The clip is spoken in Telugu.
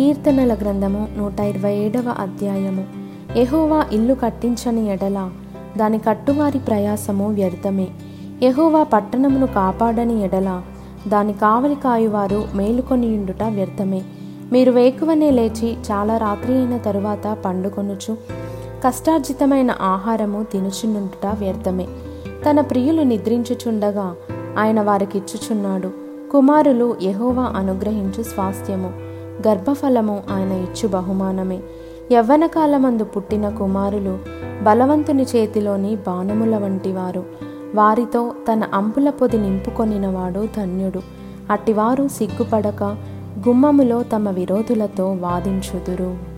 కీర్తనల గ్రంథము నూట ఇరవై ఏడవ అధ్యాయము. ఎహోవా ఇల్లు కట్టించని ఎడల దాని కట్టువారి ప్రయాసము వ్యర్థమే. ఎహోవా పట్టణమును కాపాడని ఎడల దాని కావలి కాయువారు మేలుకొనియుండుట వ్యర్థమే. మీరు వేకువనే లేచి చాలా రాత్రి అయిన తరువాత పండుకొనుచు కష్టార్జితమైన ఆహారము తినుచునుండుట వ్యర్థమే. తన ప్రియులు నిద్రించుచుండగా ఆయన వారికిచ్చుచున్నాడు. కుమారులు ఎహోవా అనుగ్రహించు స్వాస్థ్యము. గర్భఫలము ఆయన ఇచ్చు బహుమానమే. యవ్వన కాలమందు పుట్టిన కుమారులు బలవంతుని చేతిలోని బాణముల వంటివారు. వారితో తన అంపుల పొది నింపుకొనినవాడు ధన్యుడు. అట్టివారు సిగ్గుపడక గుమ్మములో తమ విరోధులతో వాదించుదురు.